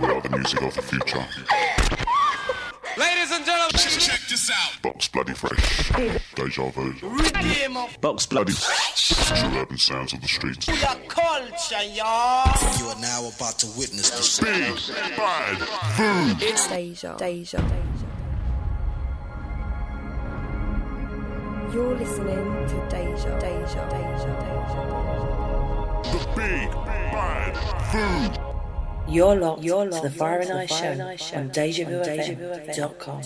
We are the music of the future. Ladies and gentlemen, check this out. Box Bloody Fresh. Deja Vu. Box Bloody Fresh. True urban sounds of the streets. We are culture, y'all. You are now about to witness the Big Bad Food. It's Deja. Deja. Deja. You're listening to Deja. Deja. Deja. Deja. Deja. The Big Bad Food. You're locked, You're locked to the Fire and Ice Show on DejaVuFM.com.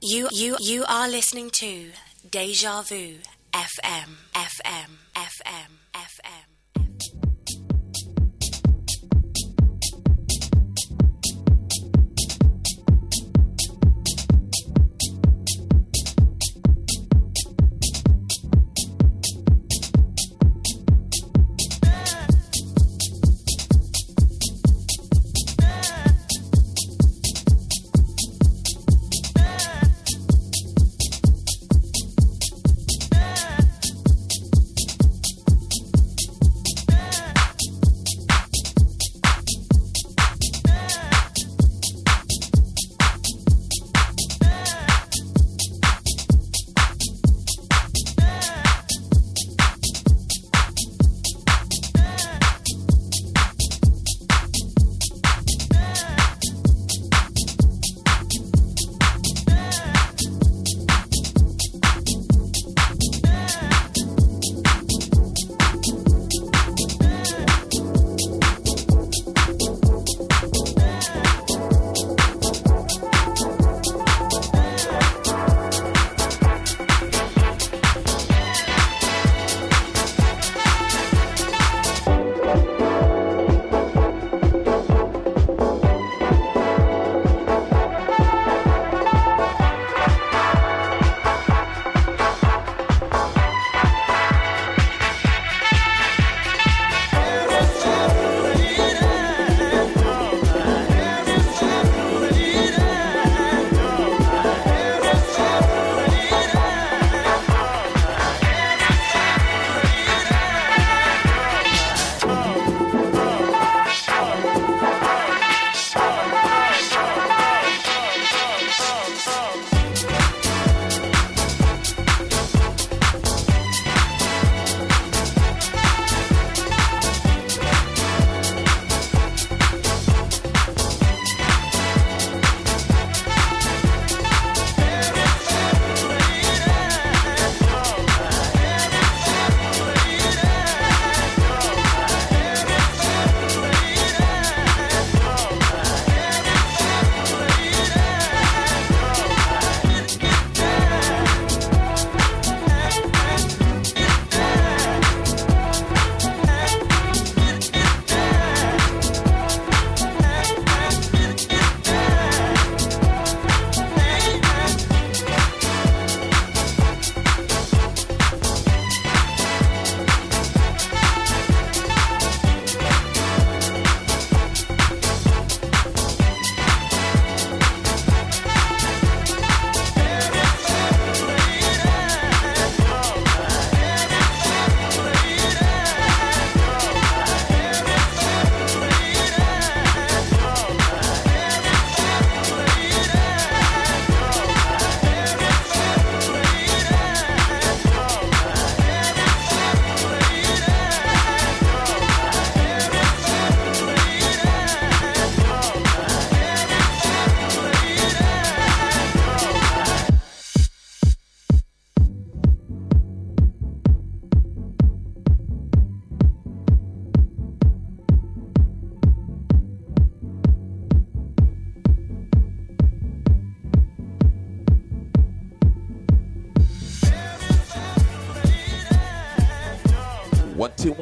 You you you are listening to Deja Vu FM FM FM FM.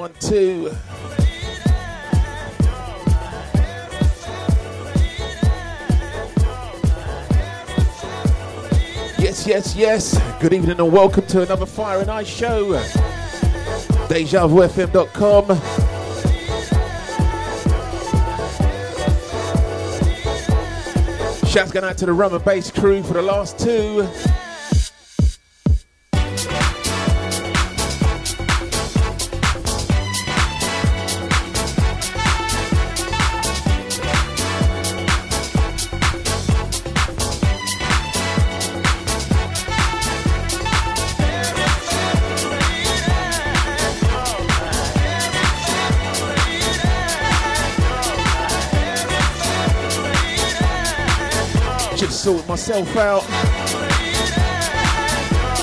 One, two. Yes, yes, yes. Good evening and welcome to another Fire and Ice show. DejaVuFM.com. Shouts going out to the Rum and Bass crew for the last two. Sort myself out.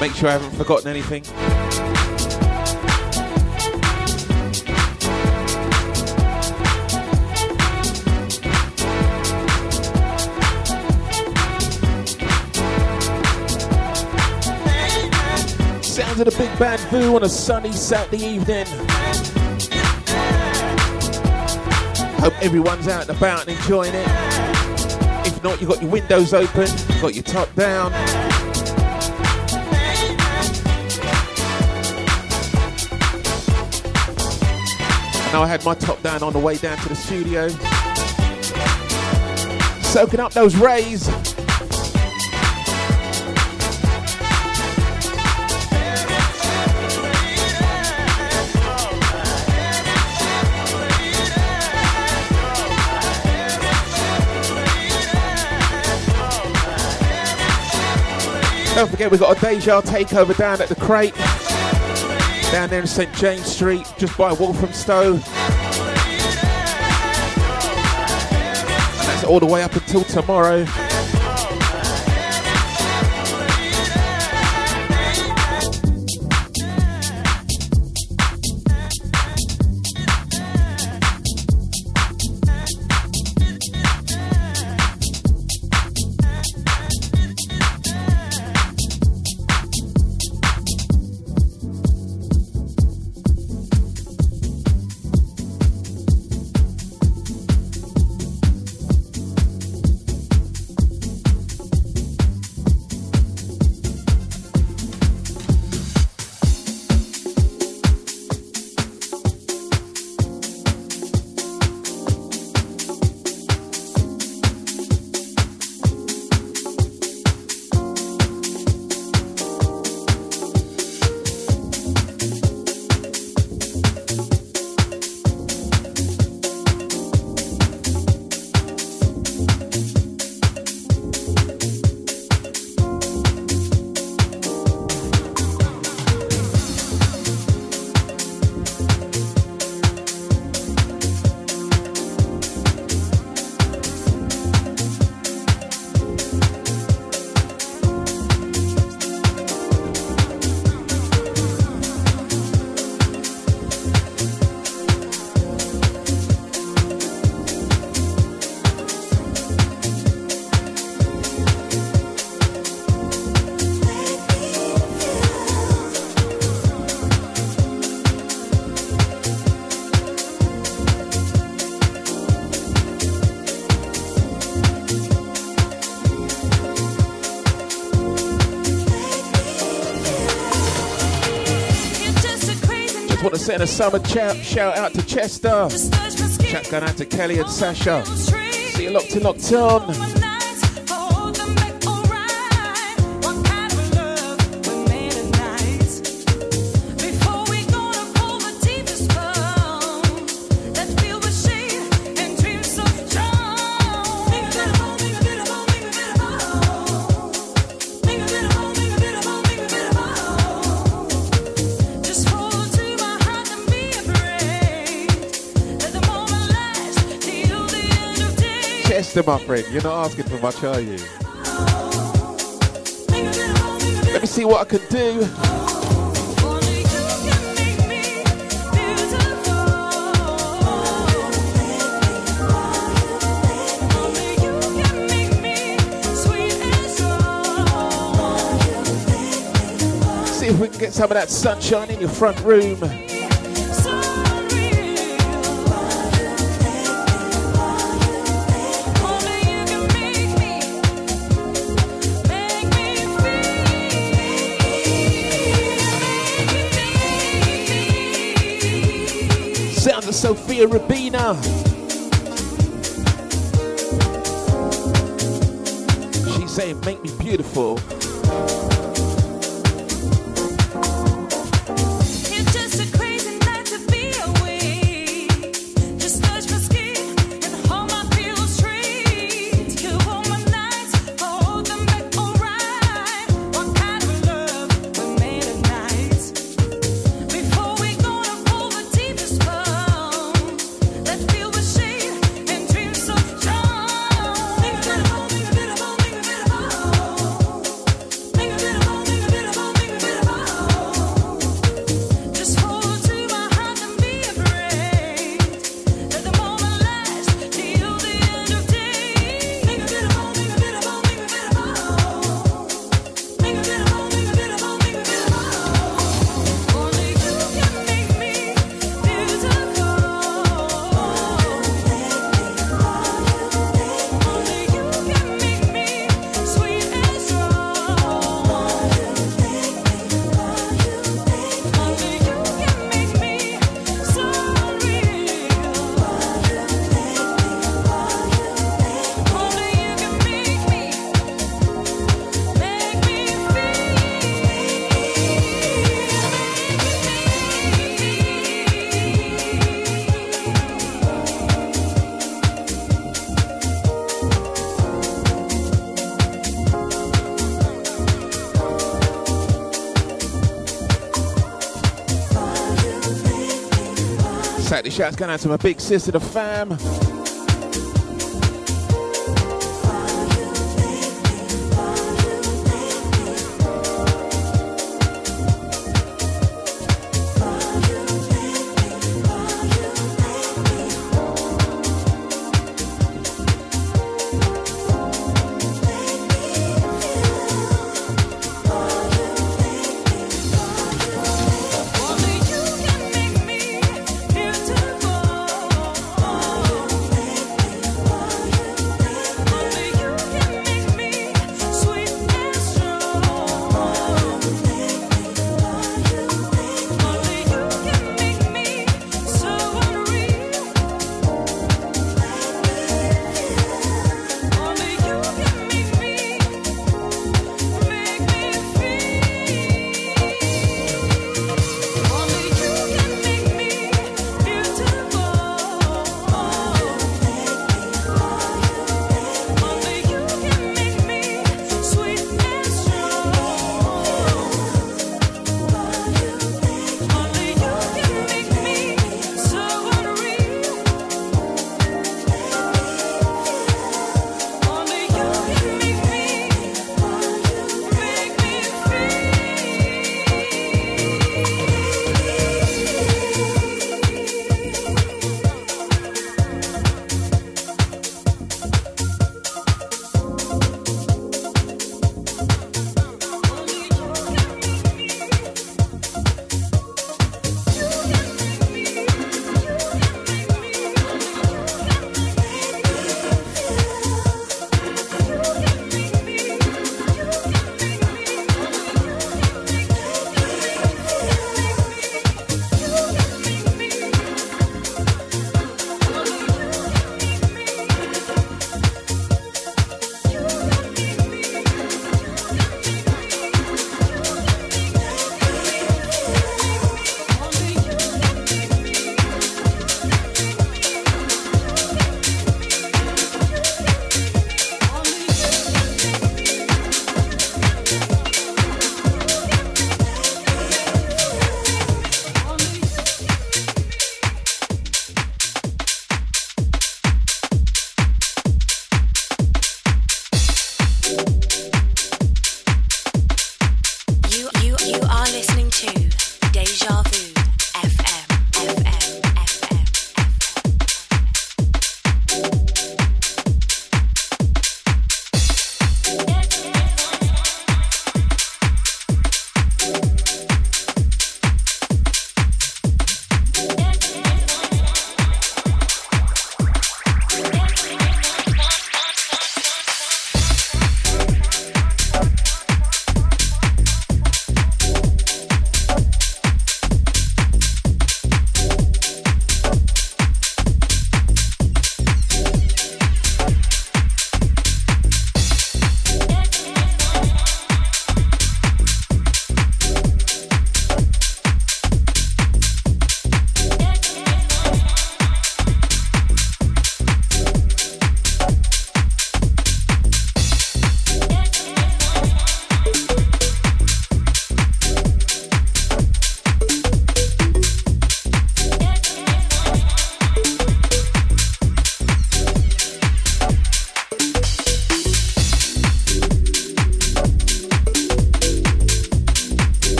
Make sure I haven't forgotten anything. Sounds of the Big Bad Boo on a sunny Saturday evening. Hope everyone's out and about and enjoying it. Not, you've got your windows open, you got your top down. I know I had my top down on the way down to the studio. Soaking up those rays. Don't forget, we've got a Deja takeover down at the crate. Down there in St. James Street, just by Walthamstow. And that's all the way up until tomorrow. Send a summer shout, shout out to Chester. Shout going out to Kelly and Sasha. See you locked in, locked on. My friend, you're not asking for much, are you? Let me see what I can do. See if we can get some of that sunshine in your front room. Sofia Rubina. She's saying, make me beautiful. Shouts going out to my big sister, the fam.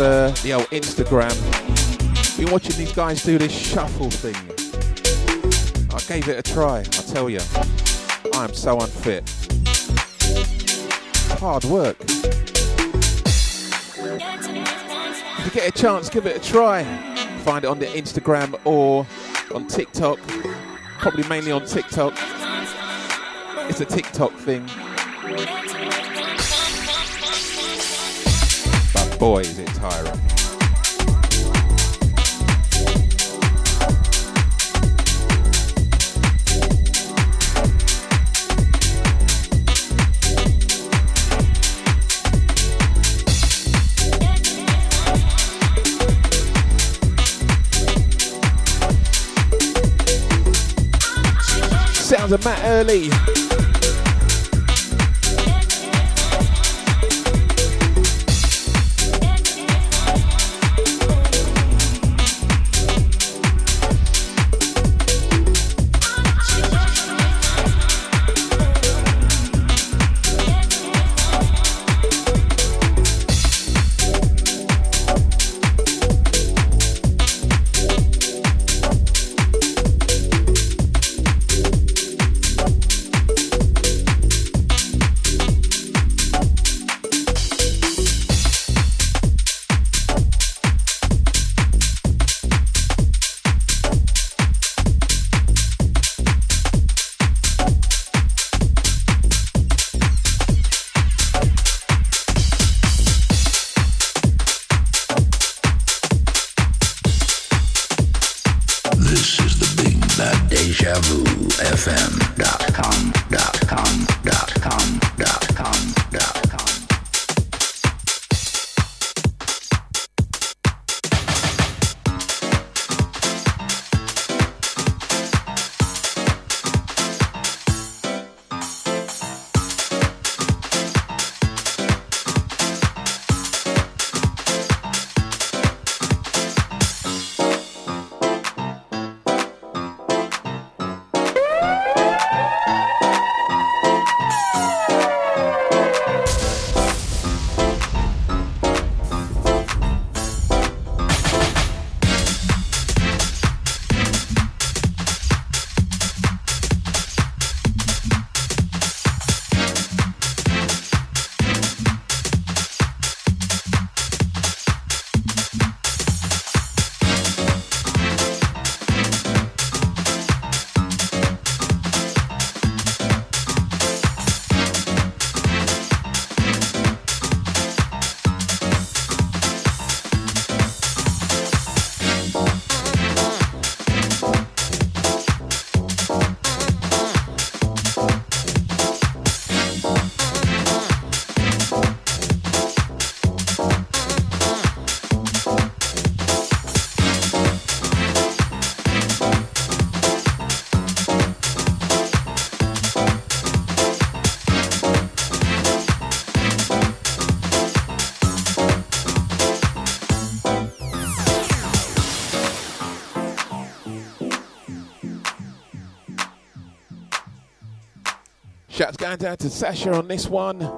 Of uh, the old Instagram. Been watching these guys do this shuffle thing. I gave it a try, I tell you. I am so unfit. Hard work. If you get a chance, give it a try. Find it on the Instagram or on TikTok. Probably mainly on TikTok. It's a TikTok thing. Boy, is it tiring. Sounds of Matt Early. Going down to Sasha on this one.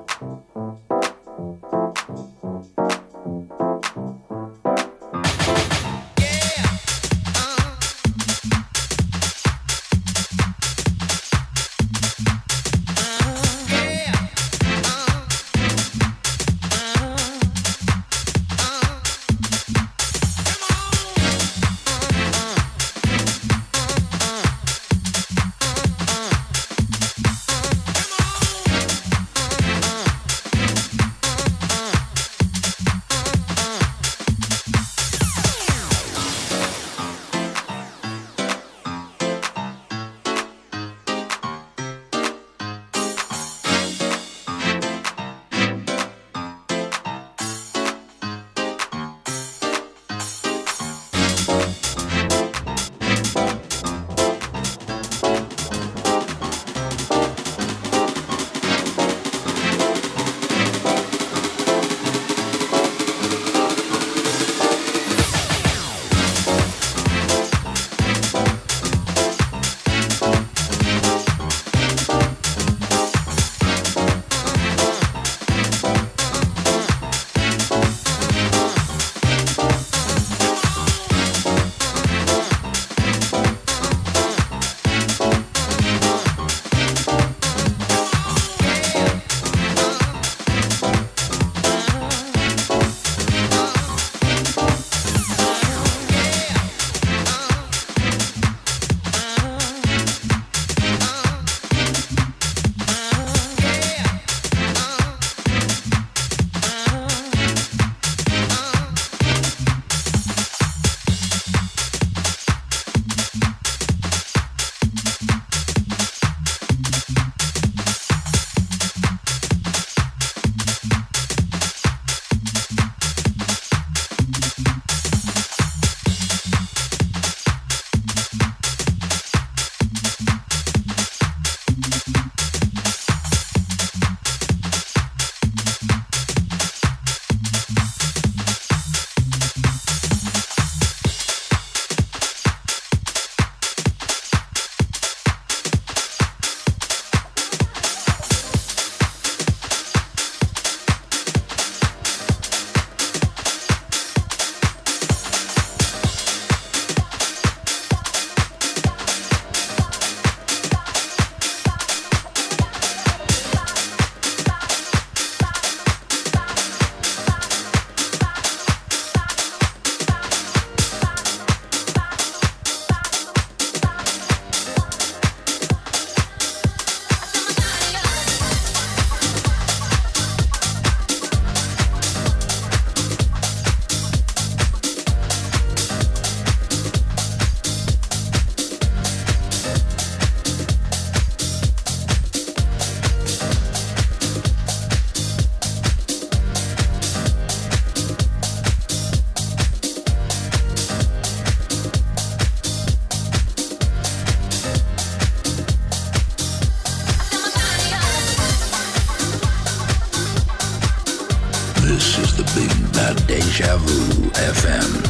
This is the big bad deja vu FM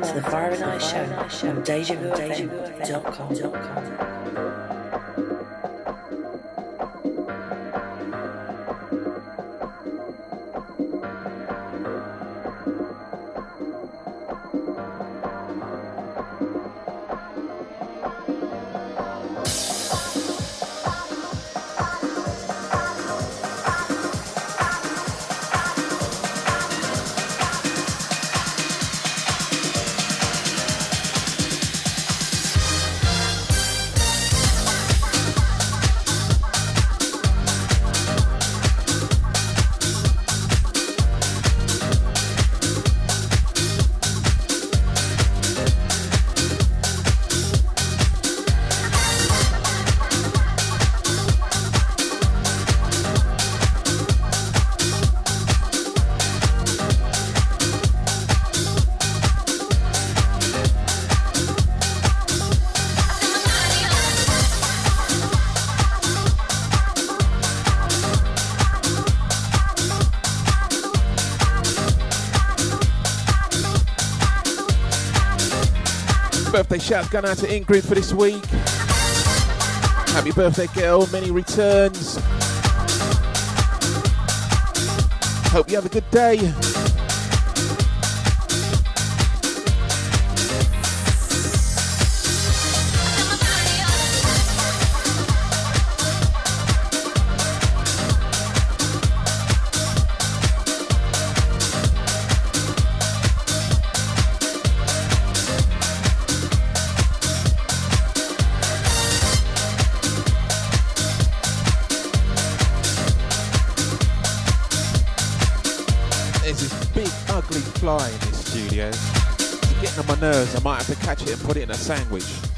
locked to the Fire and Ice Show on DejaVuFM.com. Birthday shout going out to Ingrid for this week. Happy birthday, girl. Many returns. Hope you have a good day. Sandwich.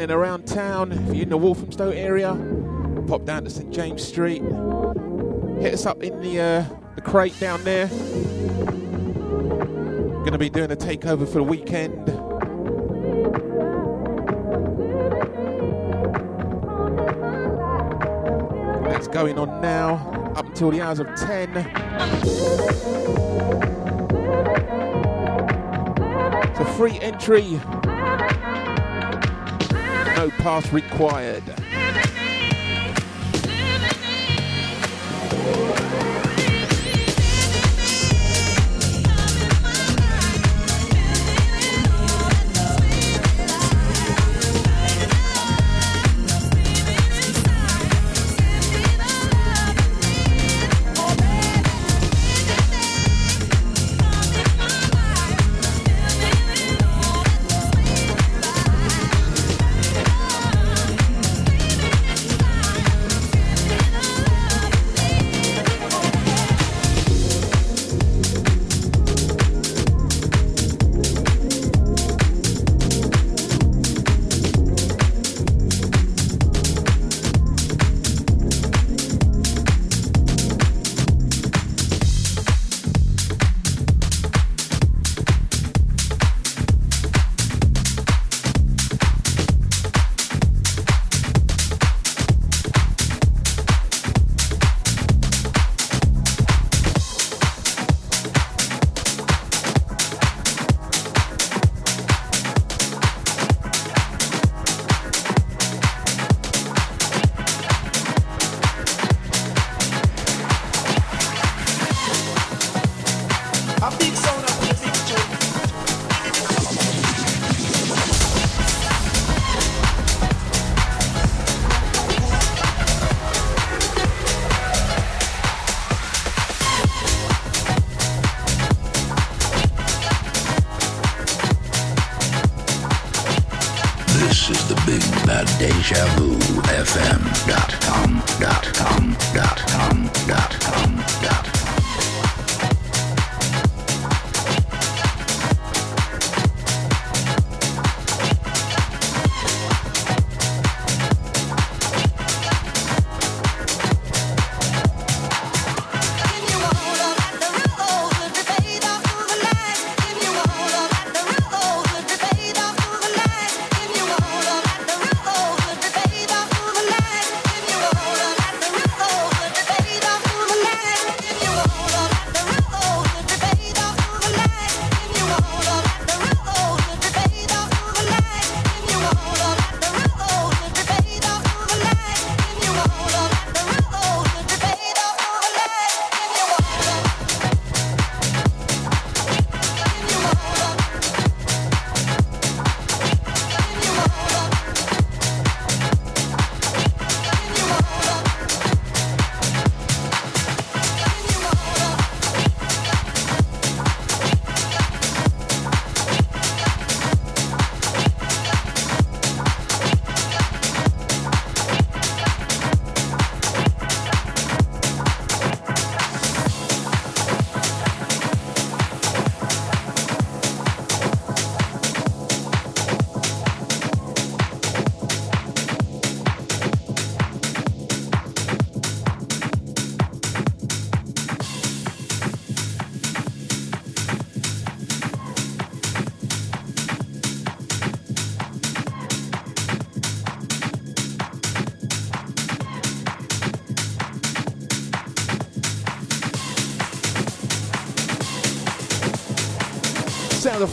In and around town, if you're in the Walthamstow area, pop down to St James Street. Hit us up in the uh, the crate down there. Gonna be doing a takeover for the weekend. That's going on now, up until the hours of 10. It's a free entry. Pass required.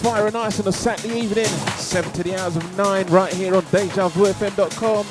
Fire and ice on a Saturday evening, 7 to the hours of 9, right here on DejaVuFM.com.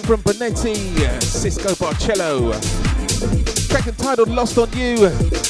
come from Bonetti, Cisco Barcelo. Track entitled Lost on You.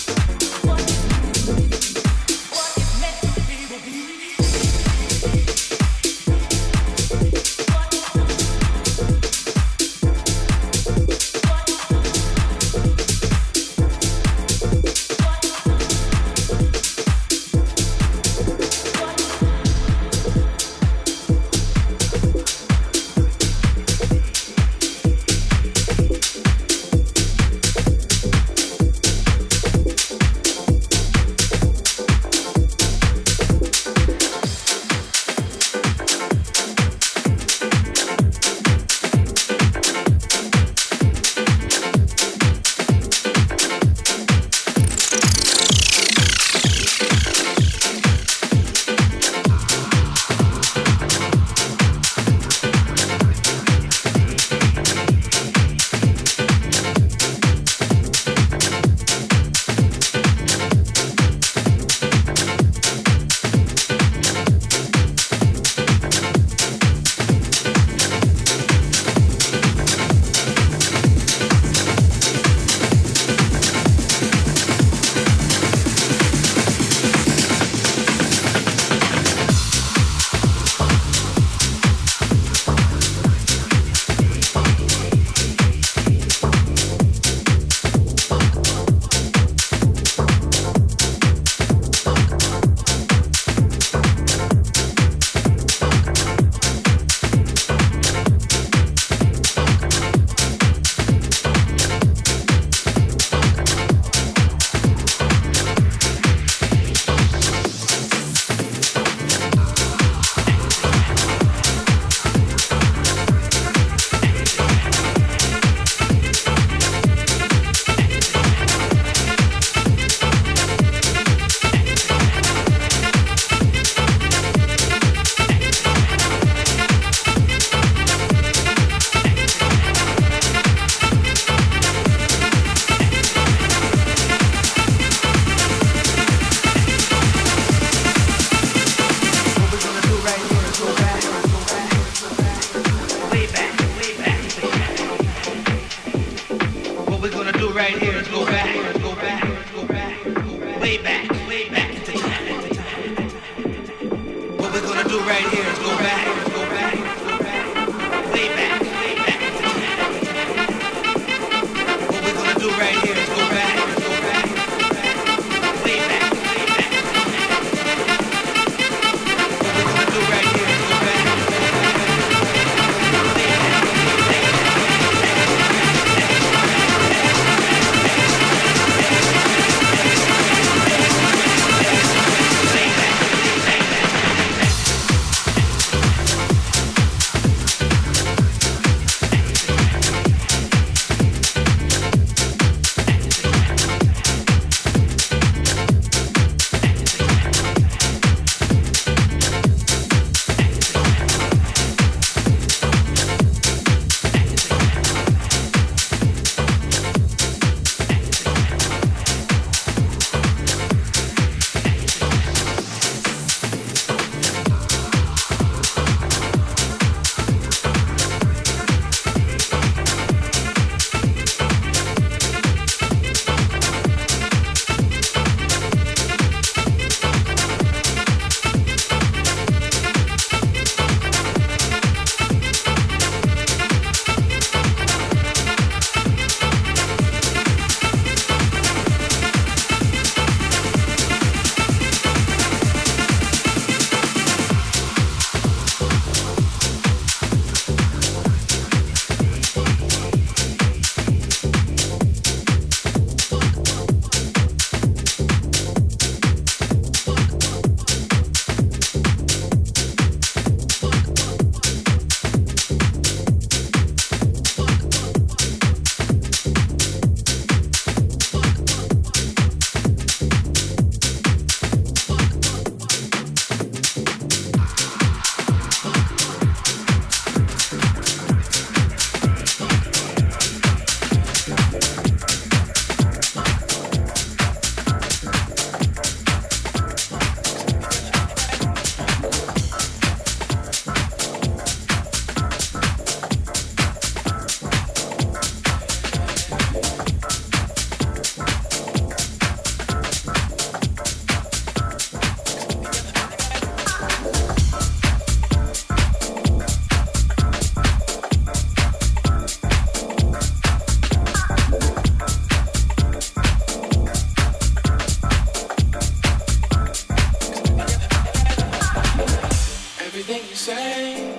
everything you say.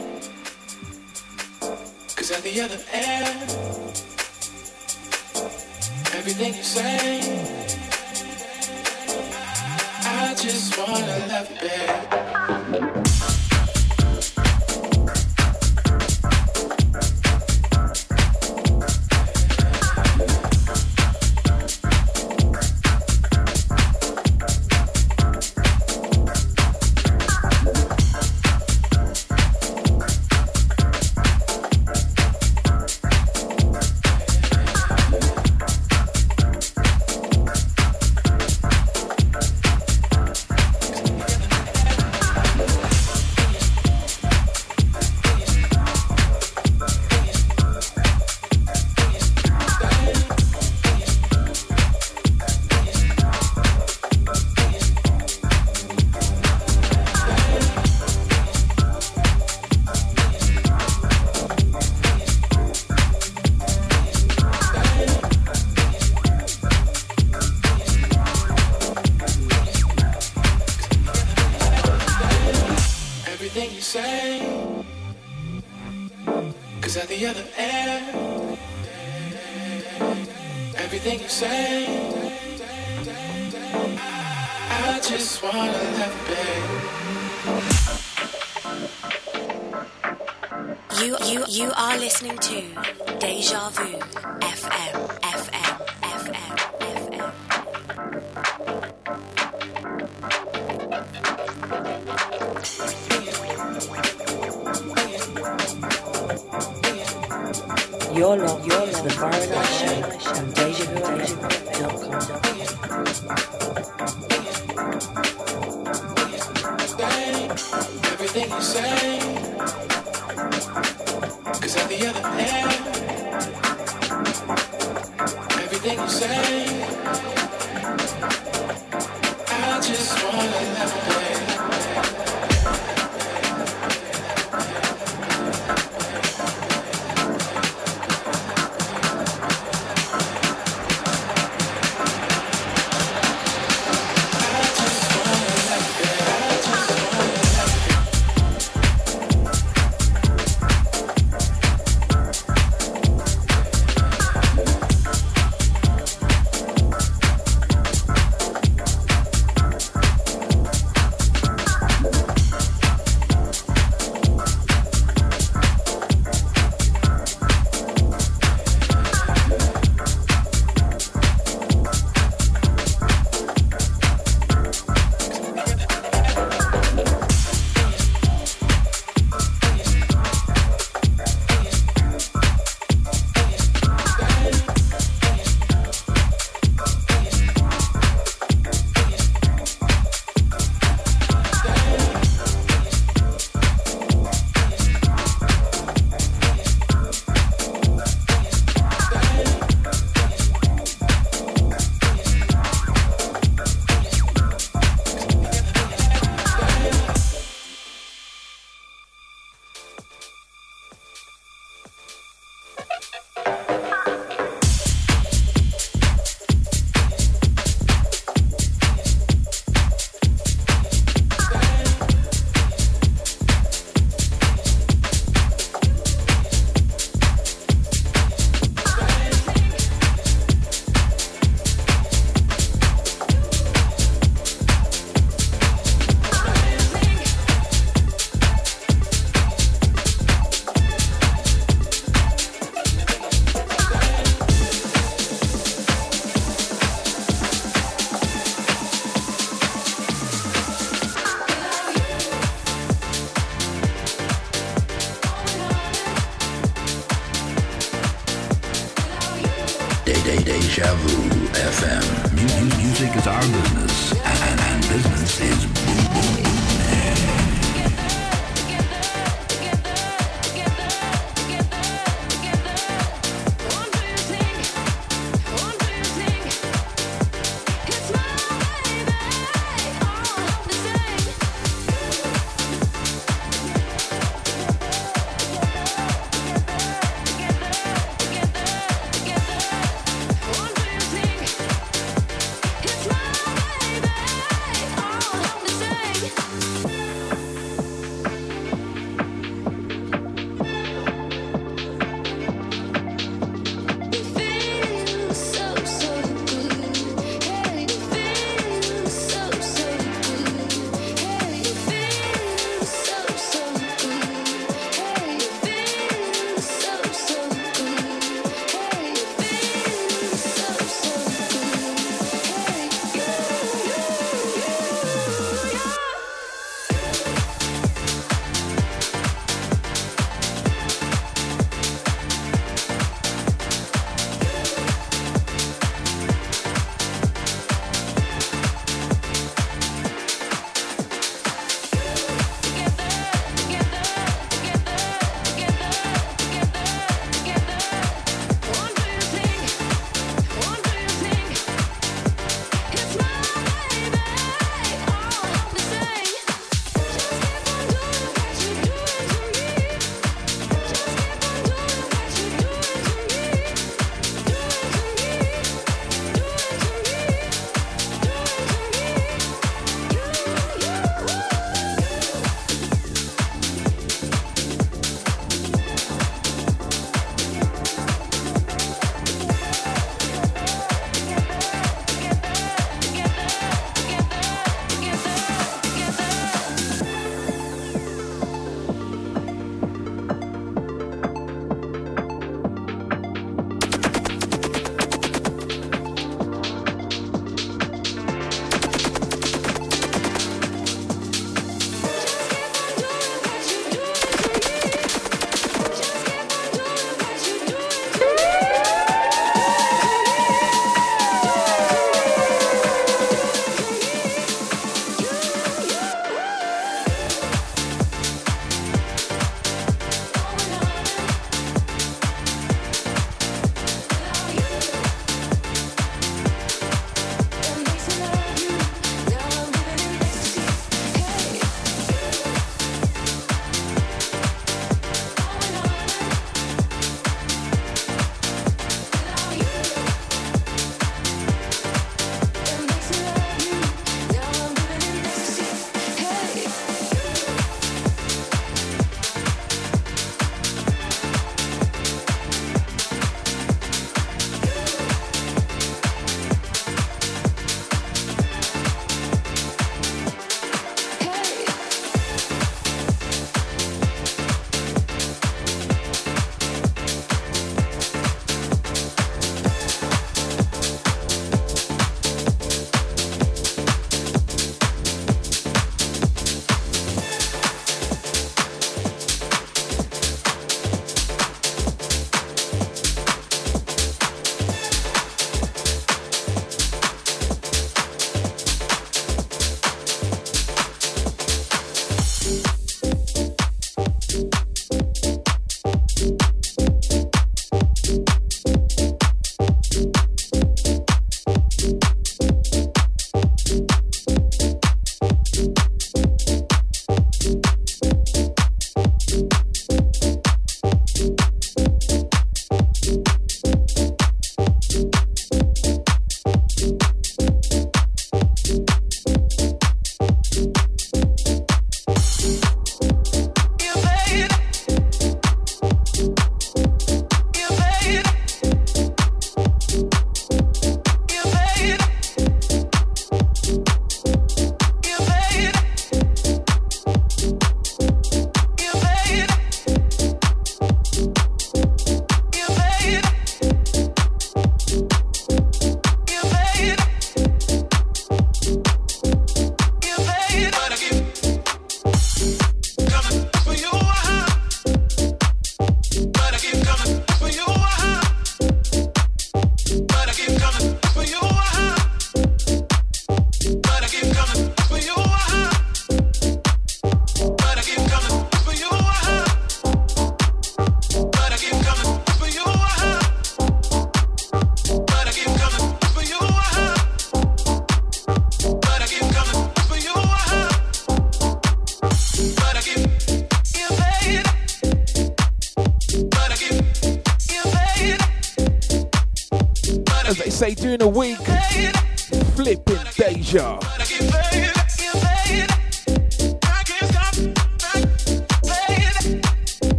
Cause at the other end, everything you say, I just wanna love you, babe.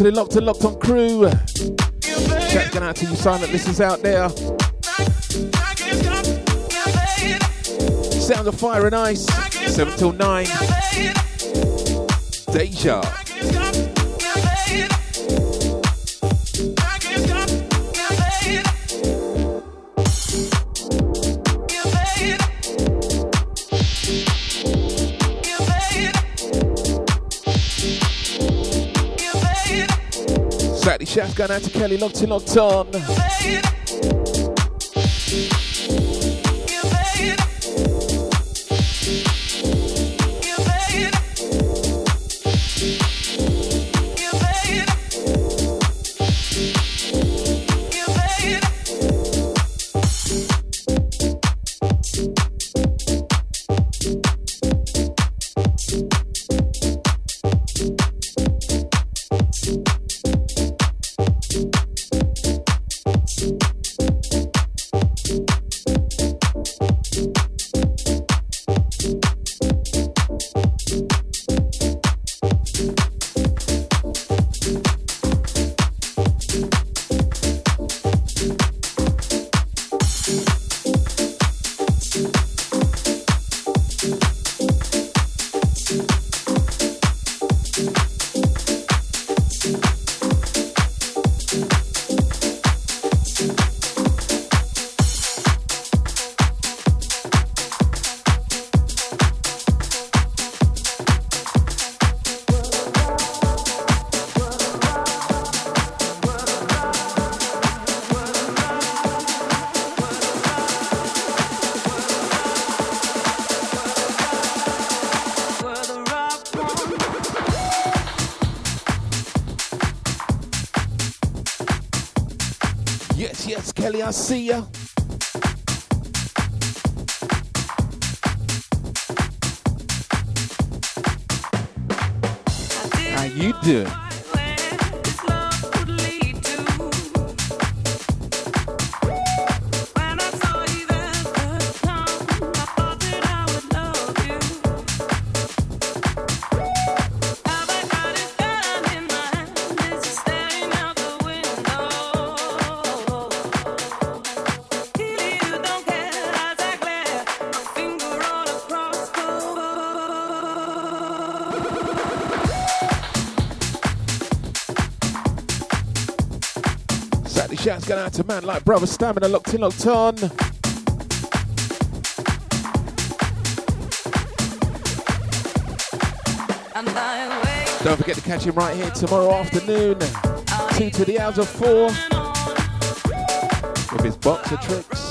To the Locked and Locked on crew. Going out to you silent listeners out there. Sound of fire and ice. 7 till 9. Deja. Shouts going out to Kelly locked in, locked on. Yes, I see ya. How you doing? To man like brother Stamina locked in, locked on. Don't forget to catch him right here tomorrow afternoon, two to the hours of four, with his box of tricks.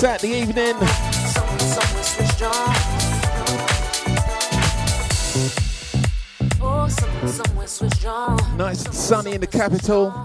Saturday evening. Nice and sunny in the capital.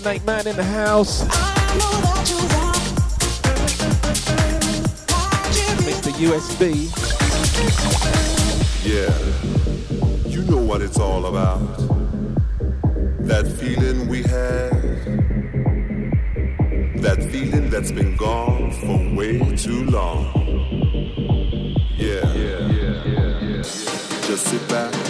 the Nate Man in the house. Mr. USB. Yeah, you know what it's all about. That feeling we had. That feeling that's been gone for way too long. Yeah, yeah, yeah, yeah, yeah. Just sit back.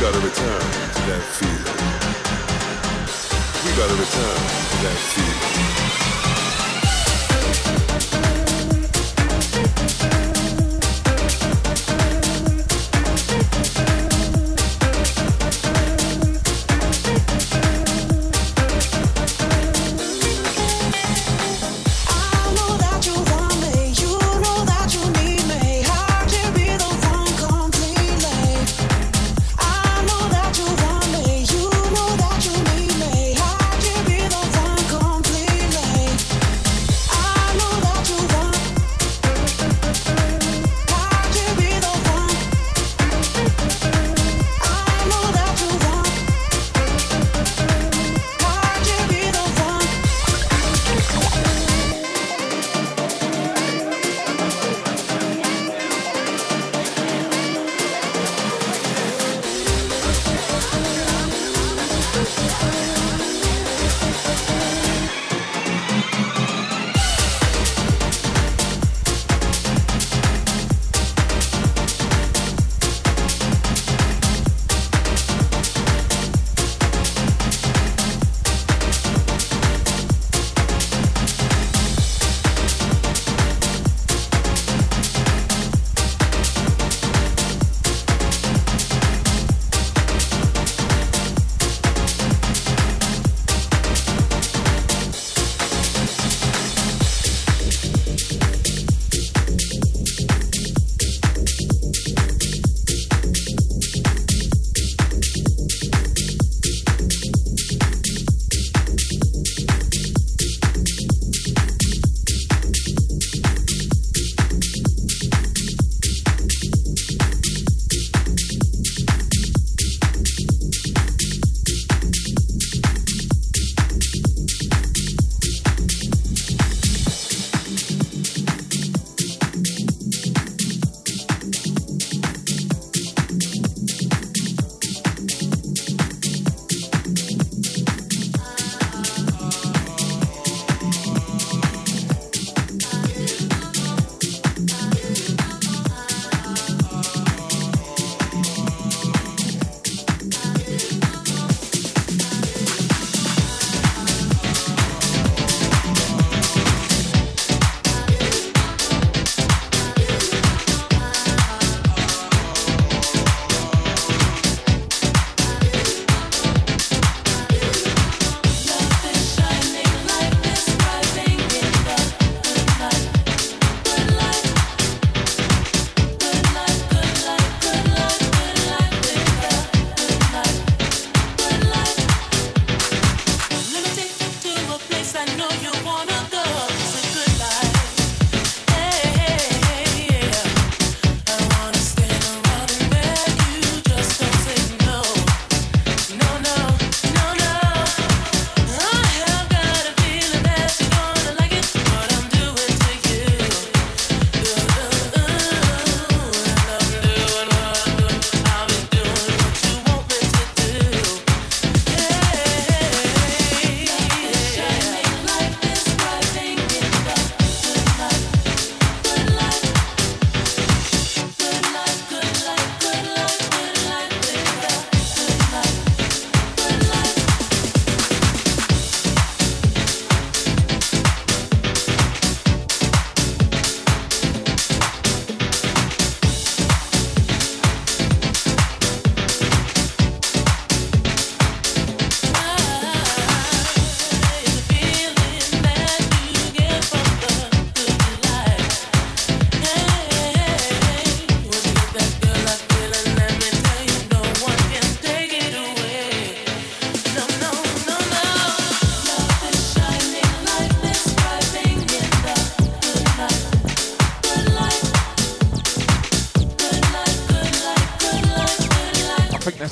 Gotta return to that feeling. We gotta return to that feeling.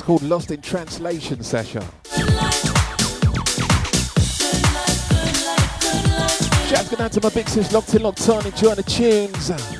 Called Lost in Translation session. Shouts going out to my big sis locked in, locked on, enjoying the tunes.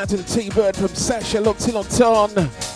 Out to the T-Bird from Sasha, locked in on Ton.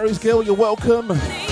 Worries, girl, you're welcome.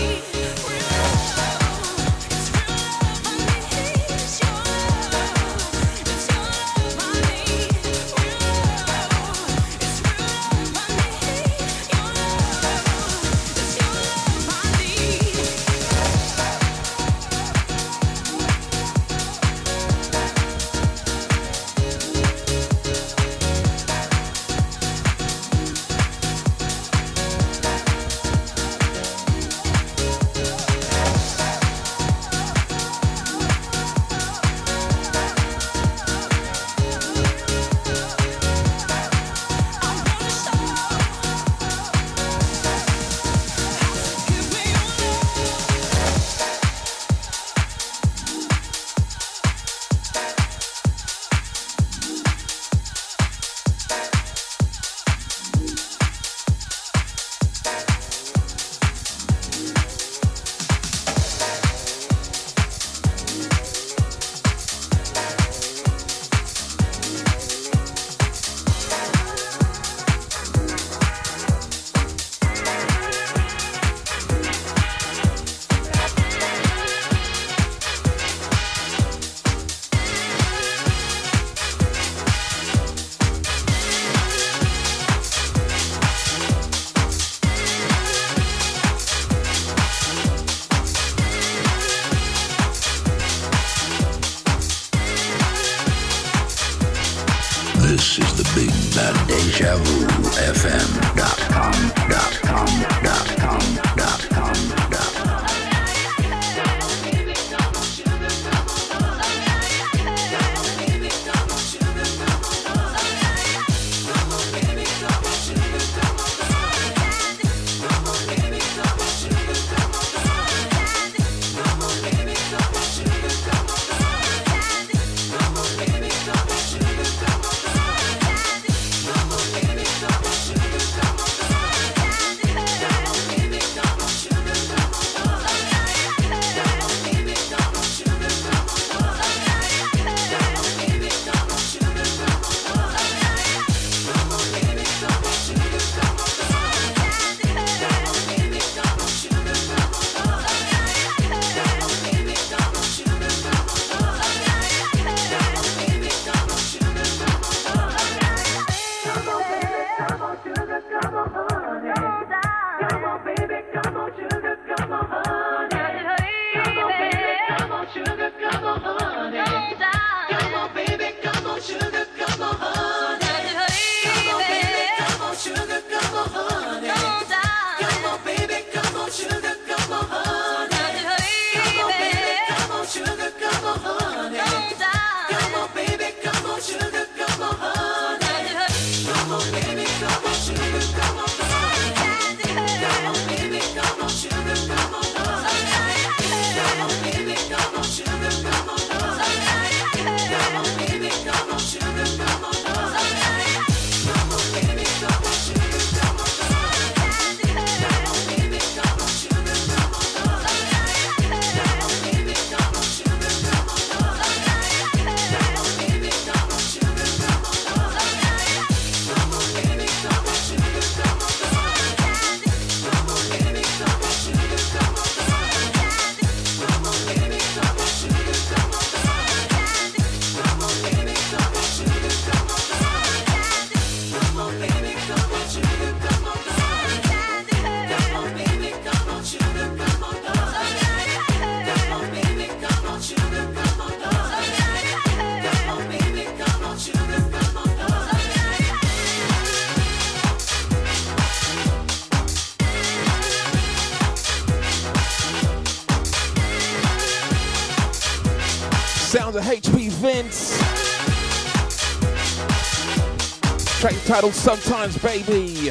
Track titled Sometimes Baby.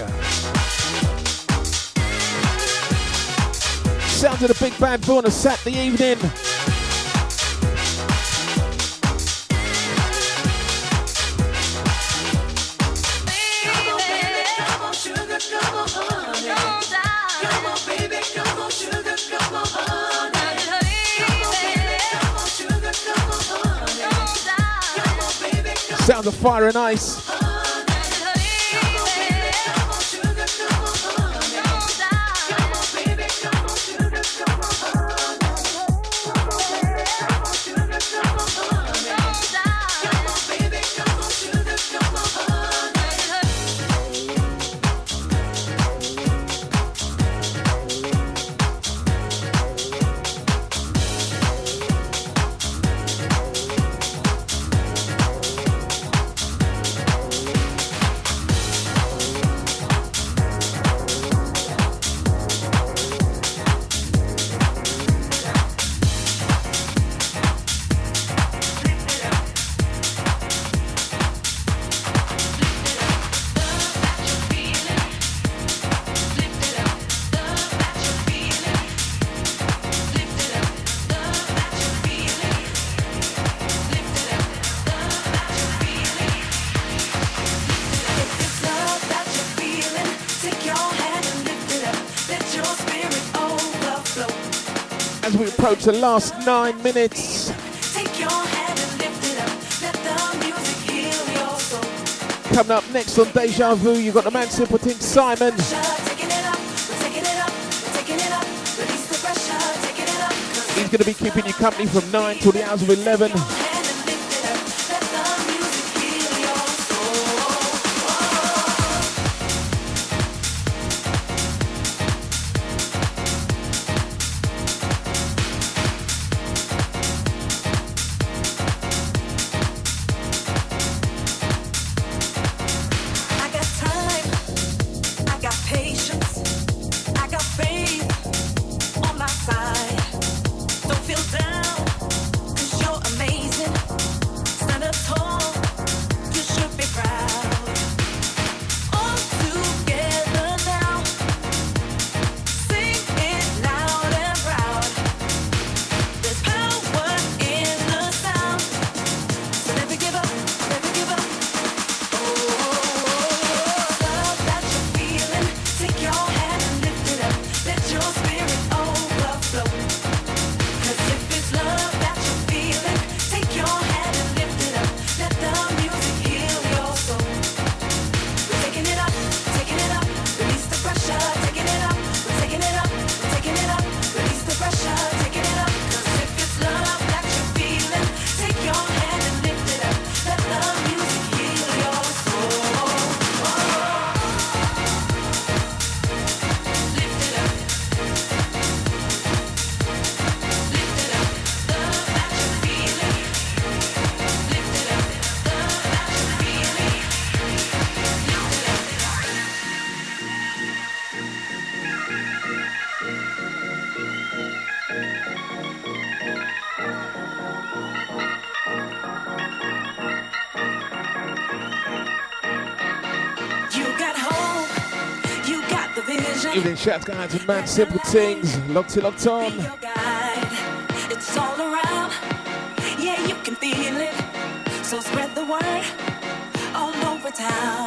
Sounds of the Big Bad Bull on a Saturday evening. Fire and ice. As we approach the last nine minutes. Coming up next on Deja Vu, you've got the man Simpleton Simon. He's going to be keeping you company from 9 till the hours of 11. Shouts going out to Man Simple Things. Locked it, locked on. It's all around. Yeah, you can feel it. So spread the word all over town.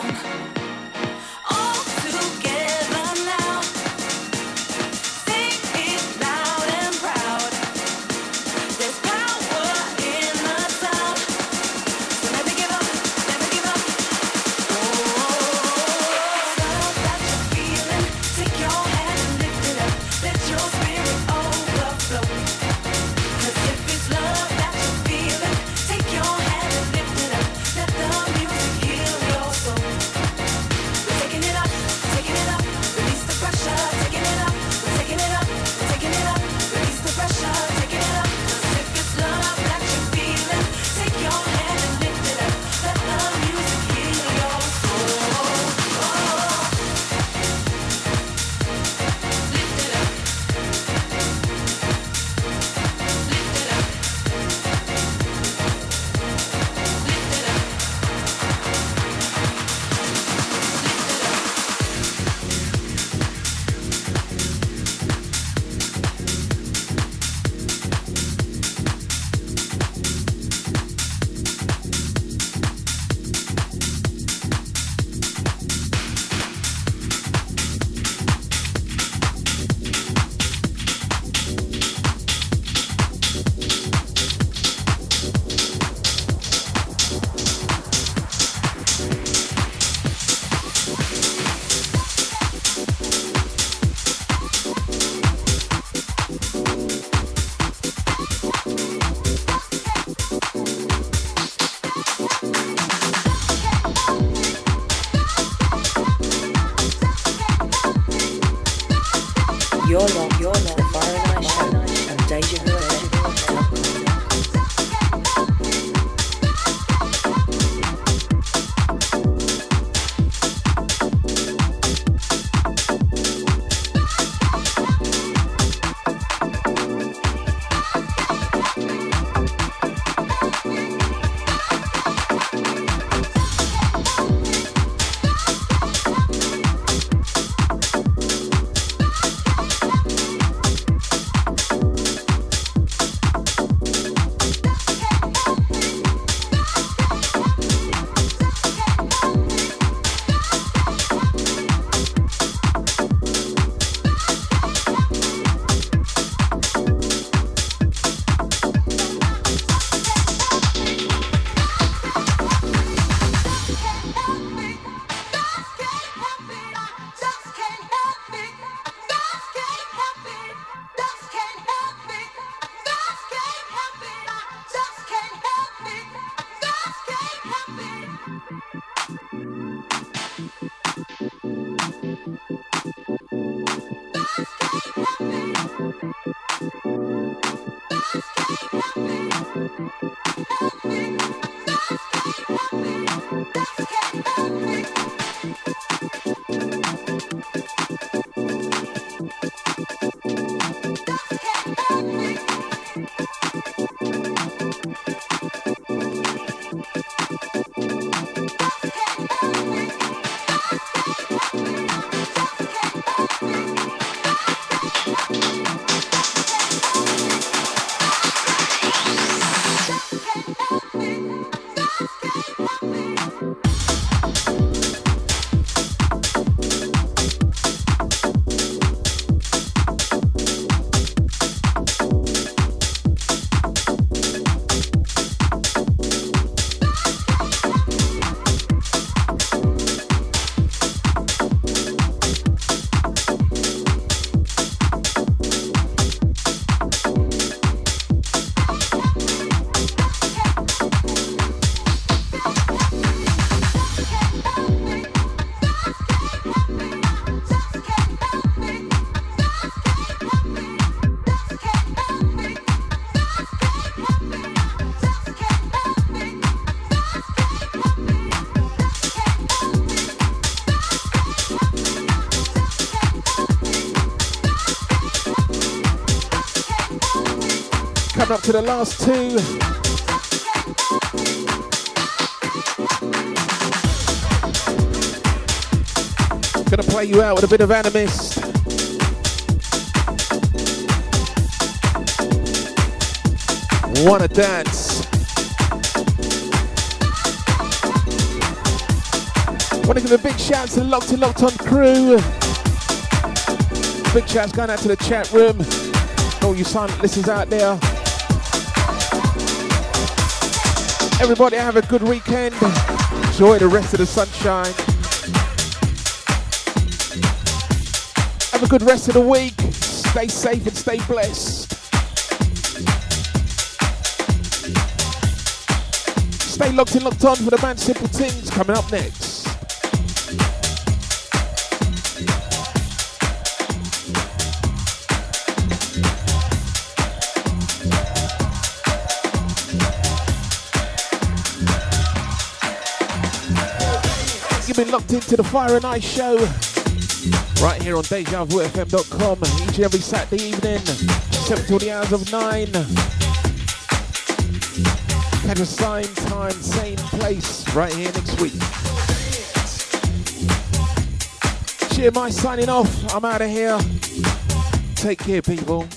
coming up to the last two. Gonna play you out with a bit of Animist. Wanna dance. Wanna give a big shout to the Locked in Locked on crew. Big shouts going out to the chat room. All you silent listeners out there. Everybody have a good weekend. Enjoy the rest of the sunshine. Have a good rest of the week. Stay safe and stay blessed. Stay locked in, locked on for the man Simple Things coming up next. Been locked into the Fire and Ice show right here on DejaVuFM.com each and every Saturday evening, 7 till the hours of 9. Catch us same time, same place, right here next week. Cheer my signing off. I'm out of here. Take care, people.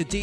You're DJ